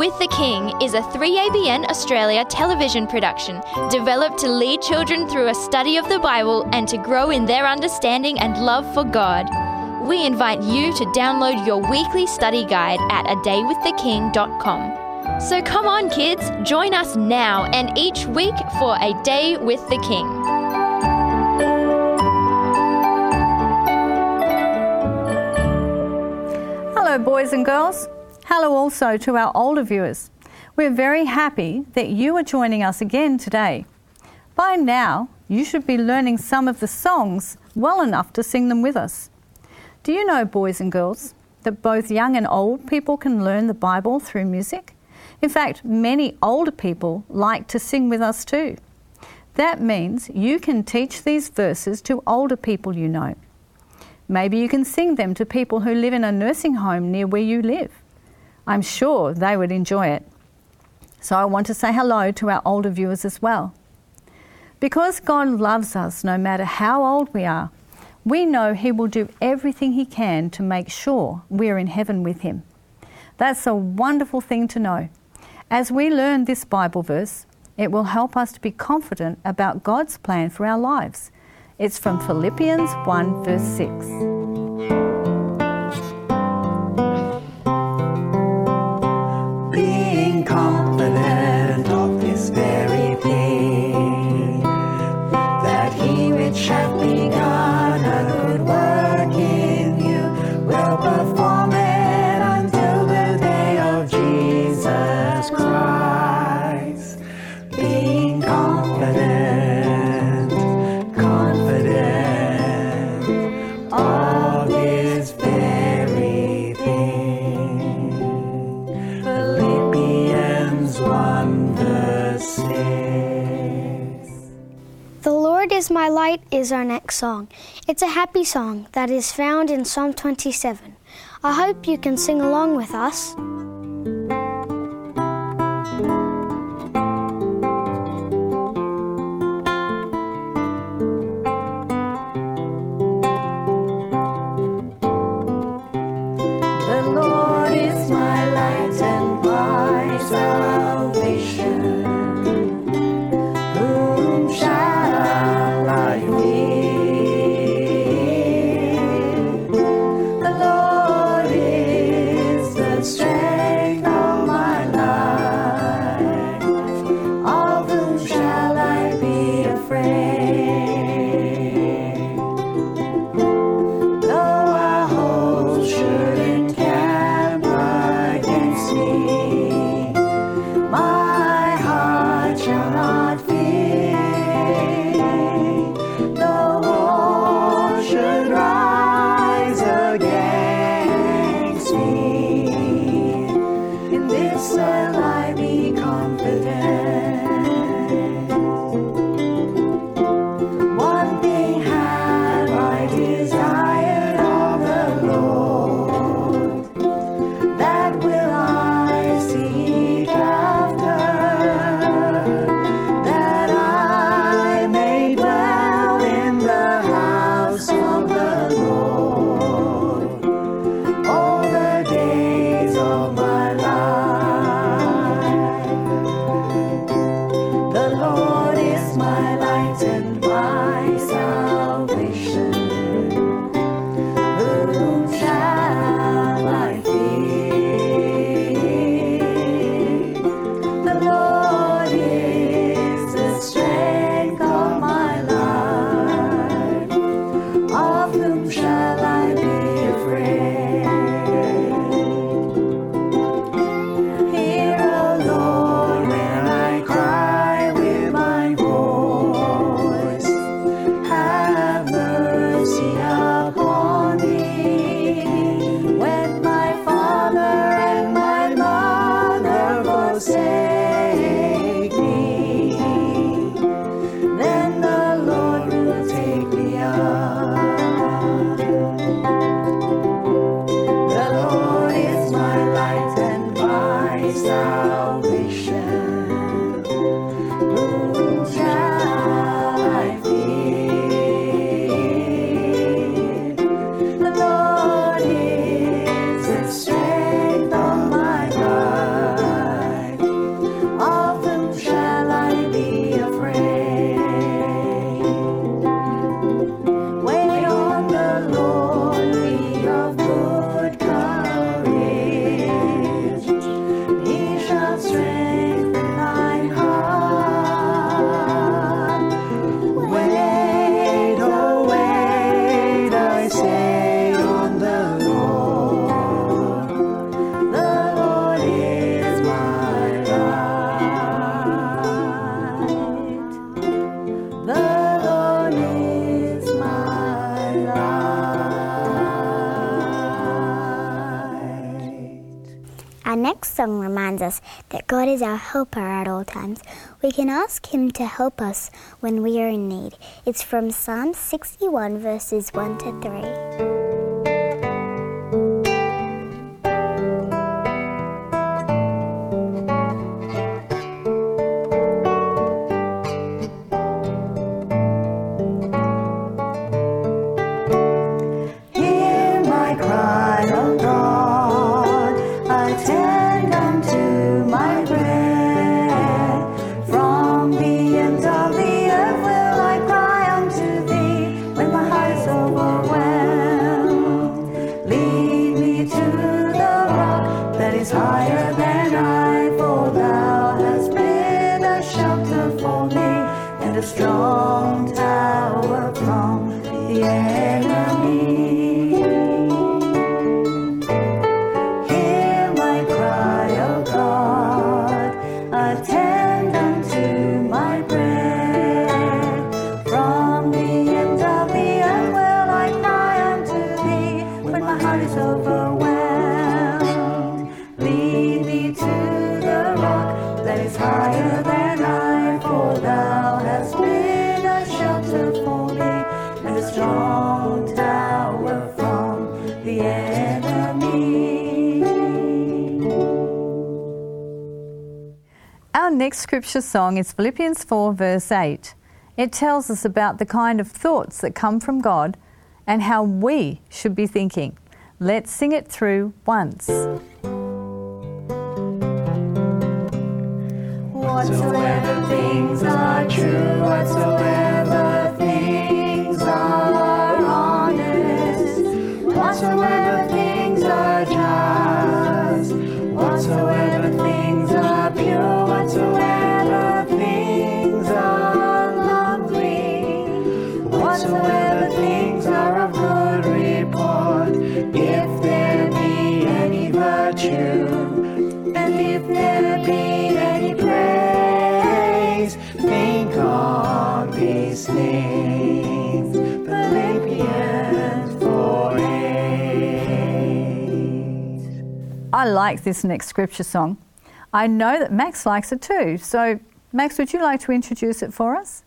With the King is a 3ABN Australia television production developed to lead children through a study of the Bible and to grow in their understanding and love for God. We invite you to download your weekly study guide at a day with the adaywiththeking.com. So come on, kids, join us now and each week for A Day with the King. Hello, boys and girls. Hello also to our older viewers. We're very happy that you are joining us again today. By now, you should be learning some of the songs well enough to sing them with us. Do you know, boys and girls, that both young and old people can learn the Bible through music? In fact, many older people like to sing with us too. That means you can teach these verses to older people you know. Maybe you can sing them to people who live in a nursing home near where you live. I'm sure they would enjoy it. So I want to say hello to our older viewers as well. Because God loves us no matter how old we are, we know He will do everything He can to make sure we're in heaven with Him. That's a wonderful thing to know. As we learn this Bible verse, it will help us to be confident about God's plan for our lives. It's from Philippians 1, verse 6. Being song. It's a happy song that is found in Psalm 27. I hope you can sing along with us. We can ask Him to help us when we are in need. It's from Psalm 61, verses 1 to 3. next scripture song is Philippians 4, verse 8. It tells us about the kind of thoughts that come from God and how we should be thinking. Let's sing it through once. Whatsoever things are true, whatsoever Like this next scripture song. I know that Max likes it too. So, Max, would you like to introduce it for us?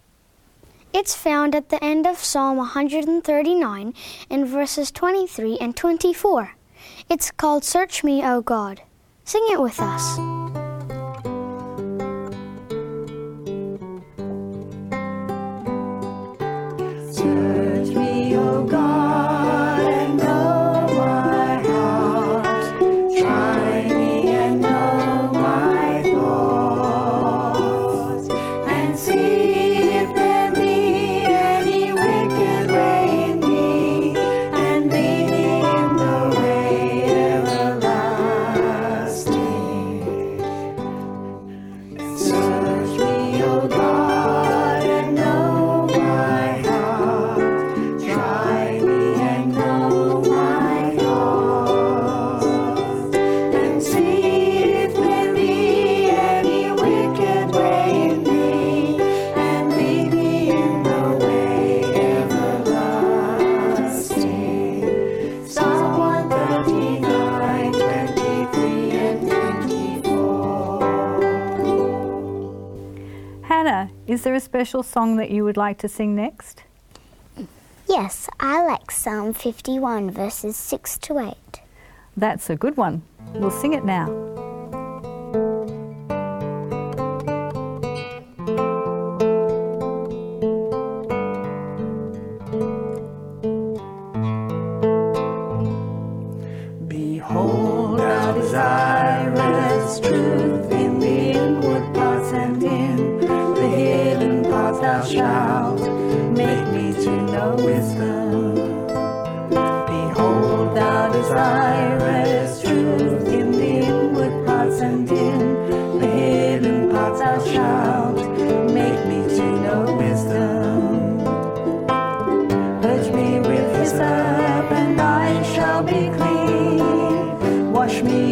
It's found at the end of Psalm 139 in verses 23 and 24. It's called Search Me, O God. Sing it with us. special song that you would like to sing next? Yes, I like Psalm 51, verses 6 to 8. That's a good one. We'll sing it now.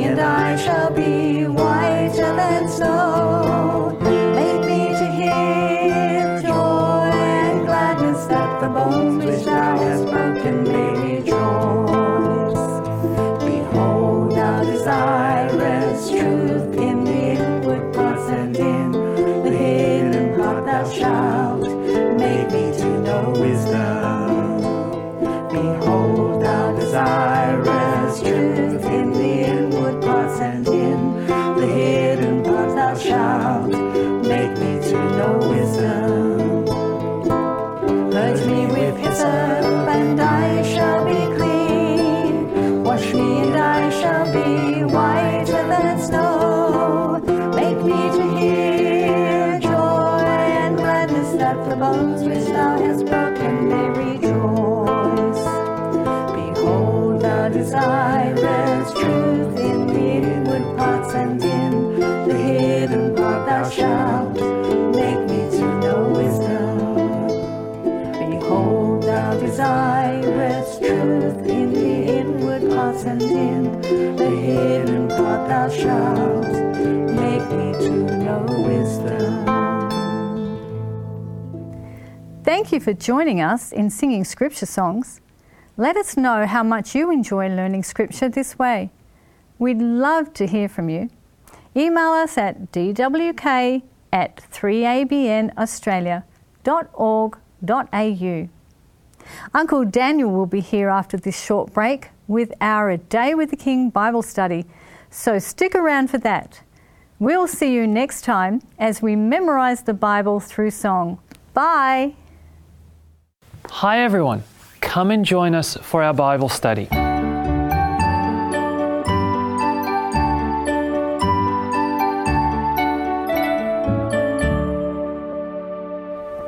and I shall be whiter than snow. Thank you for joining us in singing scripture songs. Let us know how much you enjoy learning scripture this way. We'd love to hear from you. Email us at dwk at 3abnaustralia.org.au. Uncle Daniel will be here after this short break with our A Day with the King Bible study, so stick around for that. We'll see you next time as we memorize the Bible through song. Bye! Hi everyone, come and join us for our Bible study.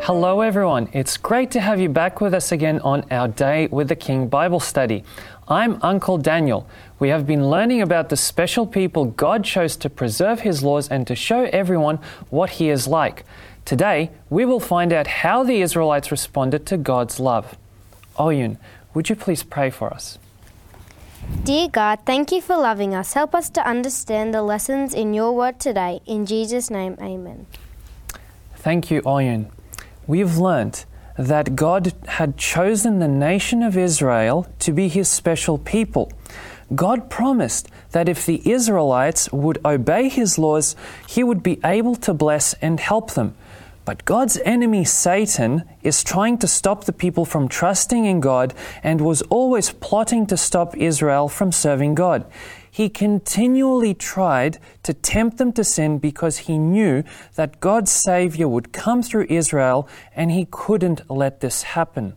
Hello everyone, it's great to have you back with us again on our Day with the King Bible study. I'm Uncle Daniel. We have been learning about the special people God chose to preserve His laws and to show everyone what He is like. Today, we will find out how the Israelites responded to God's love. Oyun, would you please pray for us? Dear God, thank you for loving us. Help us to understand the lessons in your word today. In Jesus' name, amen. Thank you, Oyun. We've learnt that God had chosen the nation of Israel to be his special people. God promised that if the Israelites would obey his laws, he would be able to bless and help them. But God's enemy, Satan, is trying to stop the people from trusting in God and was always plotting to stop Israel from serving God. He continually tried to tempt them to sin because he knew that God's Savior would come through Israel and he couldn't let this happen.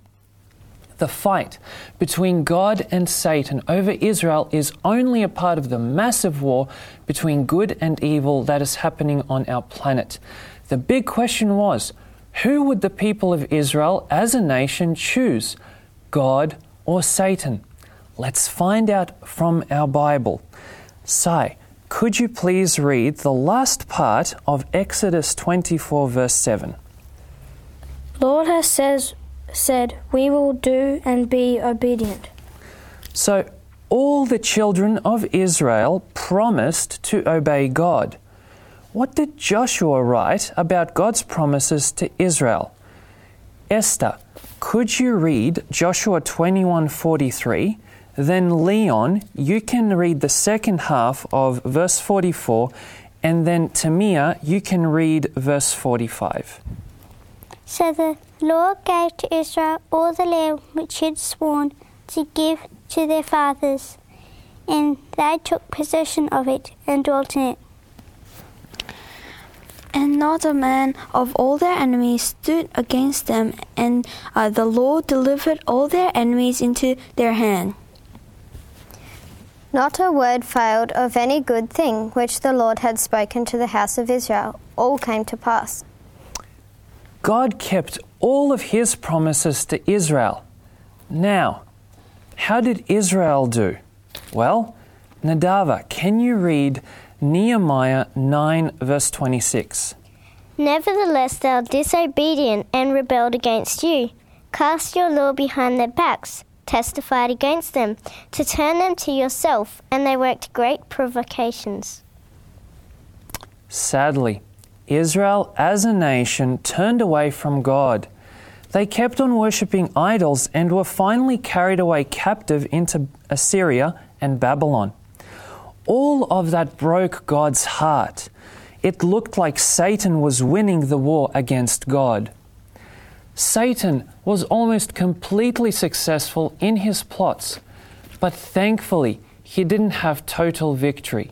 The fight between God and Satan over Israel is only a part of the massive war between good and evil that is happening on our planet. The big question was who would the people of Israel as a nation choose, God or Satan? Let's find out from our Bible. Sai, could you please read the last part of Exodus 24, verse 7? Lord has says, said, We will do and be obedient. So, all the children of Israel promised to obey God. What did Joshua write about God's promises to Israel? Esther, could you read Joshua 21:43? Then Leon, you can read the second half of verse 44, and then Tamia, you can read verse 45. So the Lord gave to Israel all the land which he had sworn to give to their fathers, and they took possession of it and dwelt in it. And not a man of all their enemies stood against them, and uh, the Lord delivered all their enemies into their hand. Not a word failed of any good thing which the Lord had spoken to the house of Israel. All came to pass. God kept all of his promises to Israel. Now, how did Israel do? Well, Nadava, can you read Nehemiah 9, verse 26? Nevertheless, they were disobedient and rebelled against you. Cast your law behind their backs, testified against them, to turn them to yourself, and they worked great provocations. Sadly, Israel as a nation turned away from God. They kept on worshipping idols and were finally carried away captive into Assyria and Babylon. All of that broke God's heart. It looked like Satan was winning the war against God. Satan was almost completely successful in his plots. But thankfully, he didn't have total victory.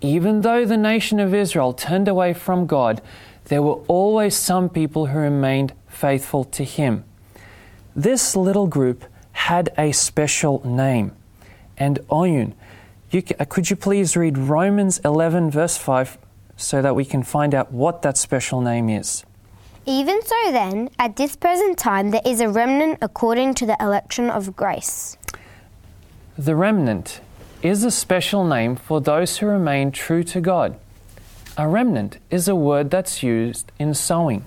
Even though the nation of Israel turned away from God, there were always some people who remained faithful to him. This little group had a special name. And Oyun, you, uh, could you please read Romans 11, verse 5, so that we can find out what that special name is? Even so, then, at this present time, there is a remnant according to the election of grace. The remnant is a special name for those who remain true to God. A remnant is a word that's used in sewing.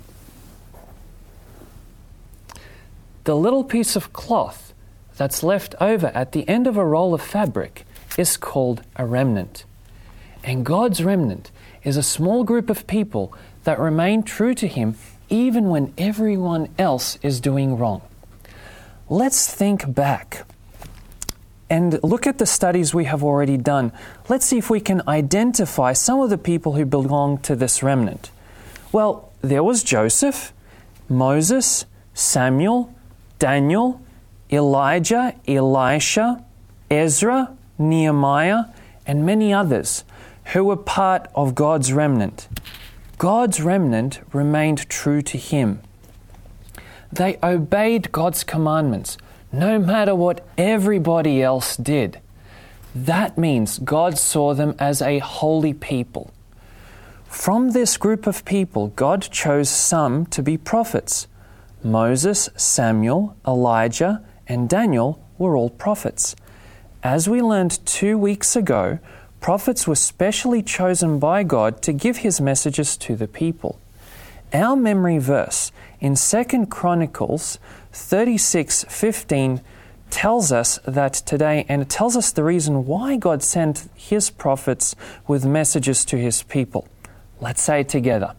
The little piece of cloth that's left over at the end of a roll of fabric is called a remnant. And God's remnant is a small group of people that remain true to Him even when everyone else is doing wrong. Let's think back and look at the studies we have already done. Let's see if we can identify some of the people who belong to this remnant. Well, there was Joseph, Moses, Samuel, Daniel, Elijah, Elisha, Ezra, Nehemiah, and many others who were part of God's remnant. God's remnant remained true to Him. They obeyed God's commandments no matter what everybody else did. That means God saw them as a holy people. From this group of people, God chose some to be prophets. Moses, Samuel, Elijah, and Daniel were all prophets. As we learned two weeks ago, prophets were specially chosen by God to give his messages to the people. Our memory verse in 2 Chronicles 36:15 tells us that today and it tells us the reason why God sent his prophets with messages to his people. Let's say it together.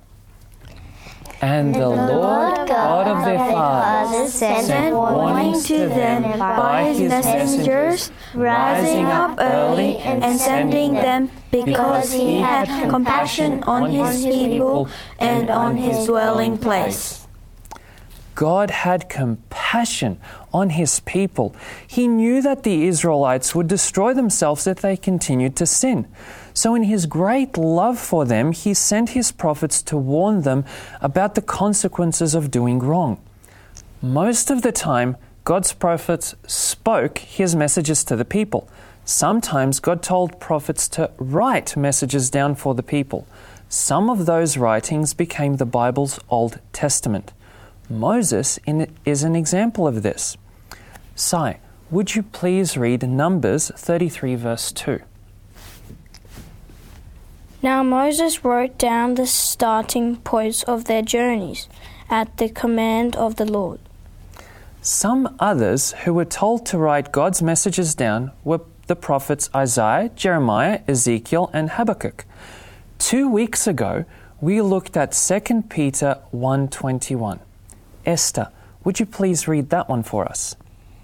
And the Lord God of their fathers sent warning to them by his messengers, rising up early and sending them because he had compassion on his people and on his dwelling place. God had compassion on his people. He knew that the Israelites would destroy themselves if they continued to sin. So, in his great love for them, he sent his prophets to warn them about the consequences of doing wrong. Most of the time, God's prophets spoke his messages to the people. Sometimes God told prophets to write messages down for the people. Some of those writings became the Bible's Old Testament. Moses is an example of this. Sai, would you please read Numbers 33, verse 2? Now Moses wrote down the starting points of their journeys at the command of the Lord. Some others who were told to write God's messages down were the prophets Isaiah, Jeremiah, Ezekiel, and Habakkuk. Two weeks ago, we looked at 2 Peter 1:21. Esther, would you please read that one for us?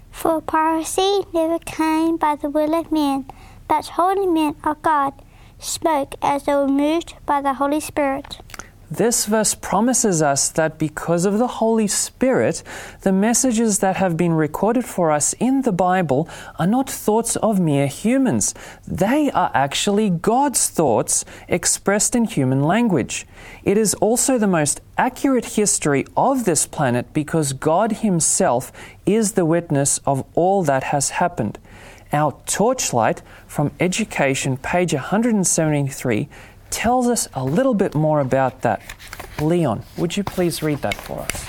For piracy never came by the will of man, but holy men of God spoke as they were moved by the Holy Spirit. This verse promises us that because of the Holy Spirit, the messages that have been recorded for us in the Bible are not thoughts of mere humans. They are actually God's thoughts expressed in human language. It is also the most accurate history of this planet because God Himself is the witness of all that has happened. Our torchlight from Education, page 173, tells us a little bit more about that. Leon, would you please read that for us?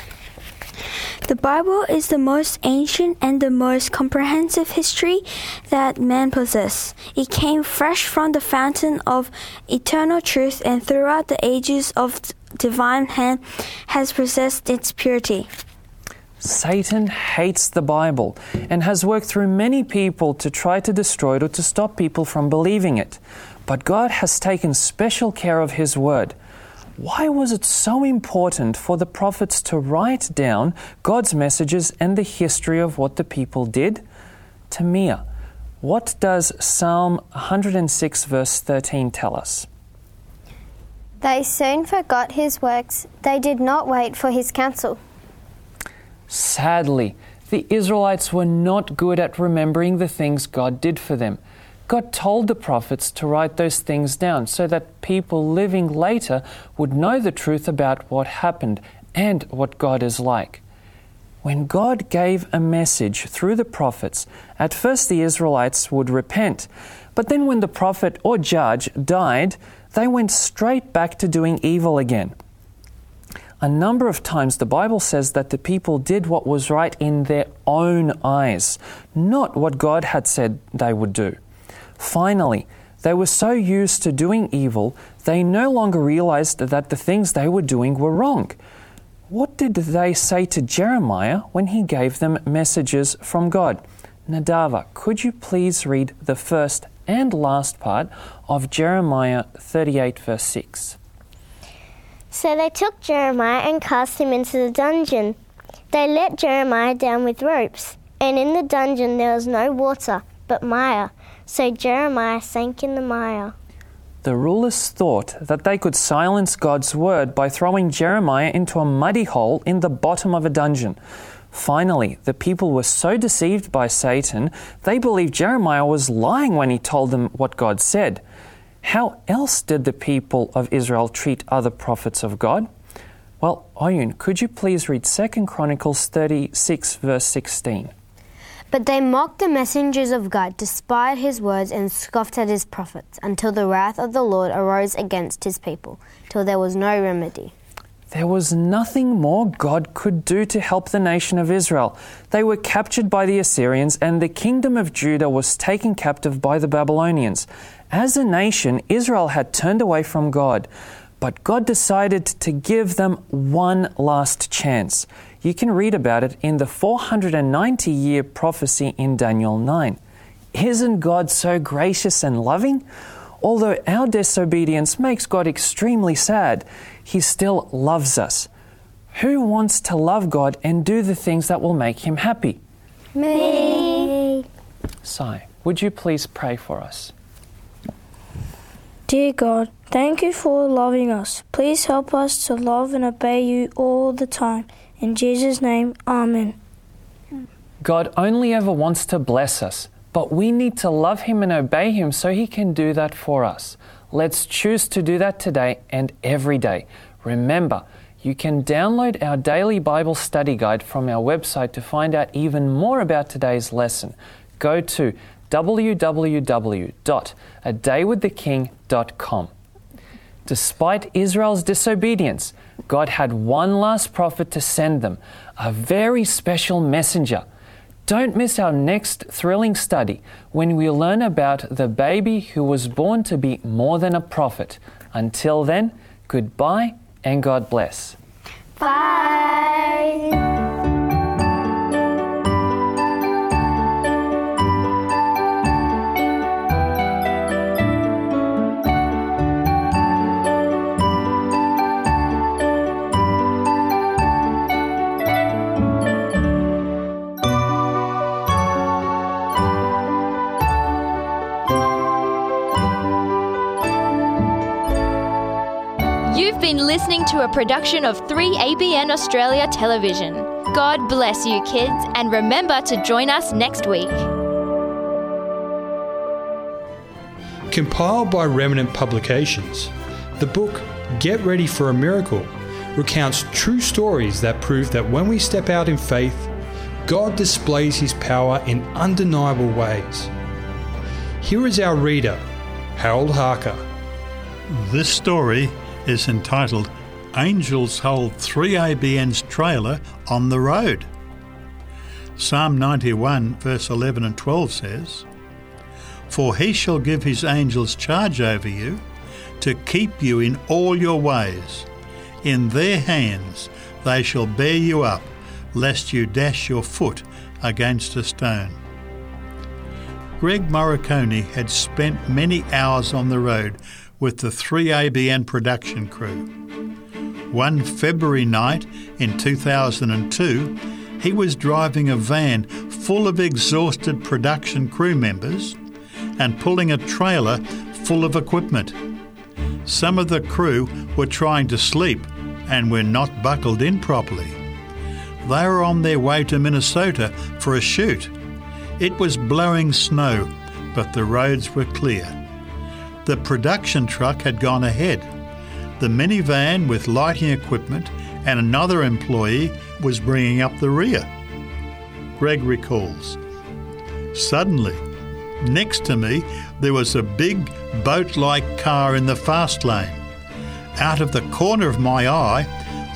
The Bible is the most ancient and the most comprehensive history that man possesses. It came fresh from the fountain of eternal truth and throughout the ages of divine hand has possessed its purity. Satan hates the Bible and has worked through many people to try to destroy it or to stop people from believing it. But God has taken special care of His Word. Why was it so important for the prophets to write down God's messages and the history of what the people did? Tamia, what does Psalm 106, verse 13 tell us? They soon forgot his works, they did not wait for his counsel. Sadly, The Israelites were not good at remembering the things God did for them. God told the prophets to write those things down so that people living later would know the truth about what happened and what God is like. When God gave a message through the prophets, at first the Israelites would repent. But then, when the prophet or judge died, they went straight back to doing evil again. A number of times the Bible says that the people did what was right in their own eyes, not what God had said they would do. Finally, they were so used to doing evil, they no longer realized that the things they were doing were wrong. What did they say to Jeremiah when he gave them messages from God? Nadava, could you please read the first and last part of Jeremiah 38, verse 6? So they took Jeremiah and cast him into the dungeon. They let Jeremiah down with ropes, and in the dungeon there was no water, but mire. So Jeremiah sank in the mire. The rulers thought that they could silence God's word by throwing Jeremiah into a muddy hole in the bottom of a dungeon. Finally, the people were so deceived by Satan, they believed Jeremiah was lying when he told them what God said. How else did the people of Israel treat other prophets of God? Well, Oyun, could you please read 2 Chronicles 36, verse 16? But they mocked the messengers of God, despised his words, and scoffed at his prophets, until the wrath of the Lord arose against his people, till there was no remedy. There was nothing more God could do to help the nation of Israel. They were captured by the Assyrians, and the kingdom of Judah was taken captive by the Babylonians. As a nation, Israel had turned away from God, but God decided to give them one last chance. You can read about it in the 490 year prophecy in Daniel 9. Isn't God so gracious and loving? Although our disobedience makes God extremely sad, He still loves us. Who wants to love God and do the things that will make Him happy? Me. Sai, would you please pray for us? Dear God, thank you for loving us. Please help us to love and obey you all the time. In Jesus' name, Amen. God only ever wants to bless us, but we need to love Him and obey Him so He can do that for us. Let's choose to do that today and every day. Remember, you can download our daily Bible study guide from our website to find out even more about today's lesson. Go to www.adaywiththeking.com. Despite Israel's disobedience, God had one last prophet to send them, a very special messenger. Don't miss our next thrilling study when we learn about the baby who was born to be more than a prophet. Until then, goodbye and God bless. Bye. You've been listening to a production of 3ABN Australia Television. God bless you, kids, and remember to join us next week. Compiled by Remnant Publications, the book Get Ready for a Miracle recounts true stories that prove that when we step out in faith, God displays His power in undeniable ways. Here is our reader, Harold Harker. This story is entitled Angels Hold 3ABN's Trailer on the Road. Psalm 91, verse 11 and 12 says, For he shall give his angels charge over you, to keep you in all your ways. In their hands they shall bear you up, lest you dash your foot against a stone. Greg Morikone had spent many hours on the road with the 3ABN production crew. One February night in 2002, he was driving a van full of exhausted production crew members and pulling a trailer full of equipment. Some of the crew were trying to sleep and were not buckled in properly. They were on their way to Minnesota for a shoot. It was blowing snow, but the roads were clear. The production truck had gone ahead. The minivan with lighting equipment and another employee was bringing up the rear. Greg recalls. Suddenly, next to me, there was a big boat like car in the fast lane. Out of the corner of my eye,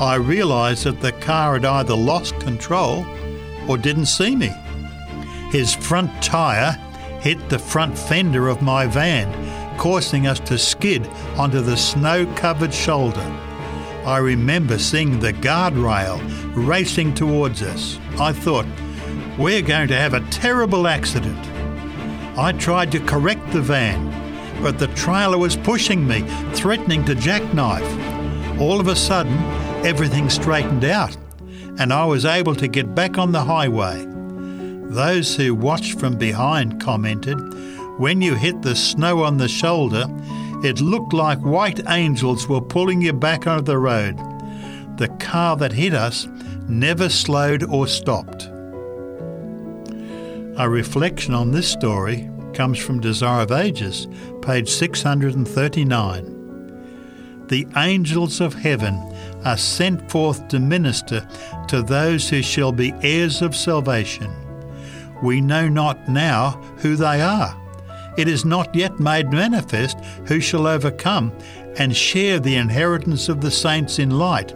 I realised that the car had either lost control or didn't see me. His front tyre hit the front fender of my van, causing us to skid onto the snow covered shoulder. I remember seeing the guardrail racing towards us. I thought, we're going to have a terrible accident. I tried to correct the van, but the trailer was pushing me, threatening to jackknife. All of a sudden, everything straightened out, and I was able to get back on the highway. Those who watched from behind commented, when you hit the snow on the shoulder, it looked like white angels were pulling you back onto the road. The car that hit us never slowed or stopped. A reflection on this story comes from Desire of Ages, page 639. The angels of heaven are sent forth to minister to those who shall be heirs of salvation. We know not now who they are. It is not yet made manifest who shall overcome and share the inheritance of the saints in light.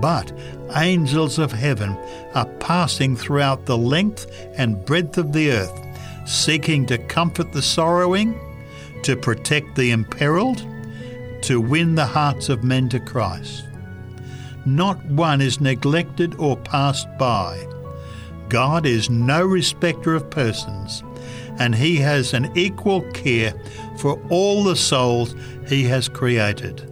But angels of heaven are passing throughout the length and breadth of the earth, seeking to comfort the sorrowing, to protect the imperiled, to win the hearts of men to Christ. Not one is neglected or passed by. God is no respecter of persons, and He has an equal care for all the souls He has created.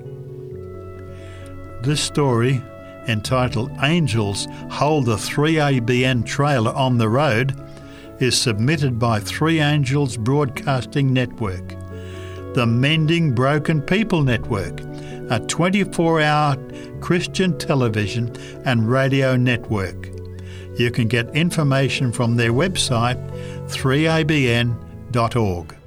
This story, entitled Angels Hold the 3ABN Trailer on the Road, is submitted by Three Angels Broadcasting Network, the Mending Broken People Network, a 24 hour Christian television and radio network. You can get information from their website, 3abn.org.